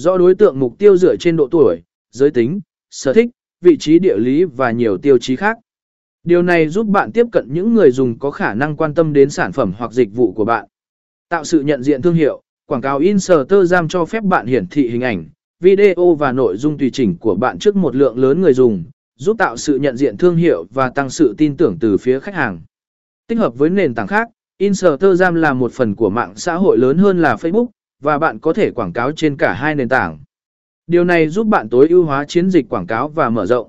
do đối tượng mục tiêu dựa trên độ tuổi, giới tính, sở thích, vị trí địa lý và nhiều tiêu chí khác. Điều này giúp bạn tiếp cận những người dùng có khả năng quan tâm đến sản phẩm hoặc dịch vụ của bạn. Tạo sự nhận diện thương hiệu, quảng cáo Instagram cho phép bạn hiển thị hình ảnh, video và nội dung tùy chỉnh của bạn trước một lượng lớn người dùng, giúp tạo sự nhận diện thương hiệu và tăng sự tin tưởng từ phía khách hàng. Tích hợp với nền tảng khác, Instagram là một phần của mạng xã hội lớn hơn là Facebook, và bạn có thể quảng cáo trên cả hai nền tảng. Điều này giúp bạn tối ưu hóa chiến dịch quảng cáo và mở rộng.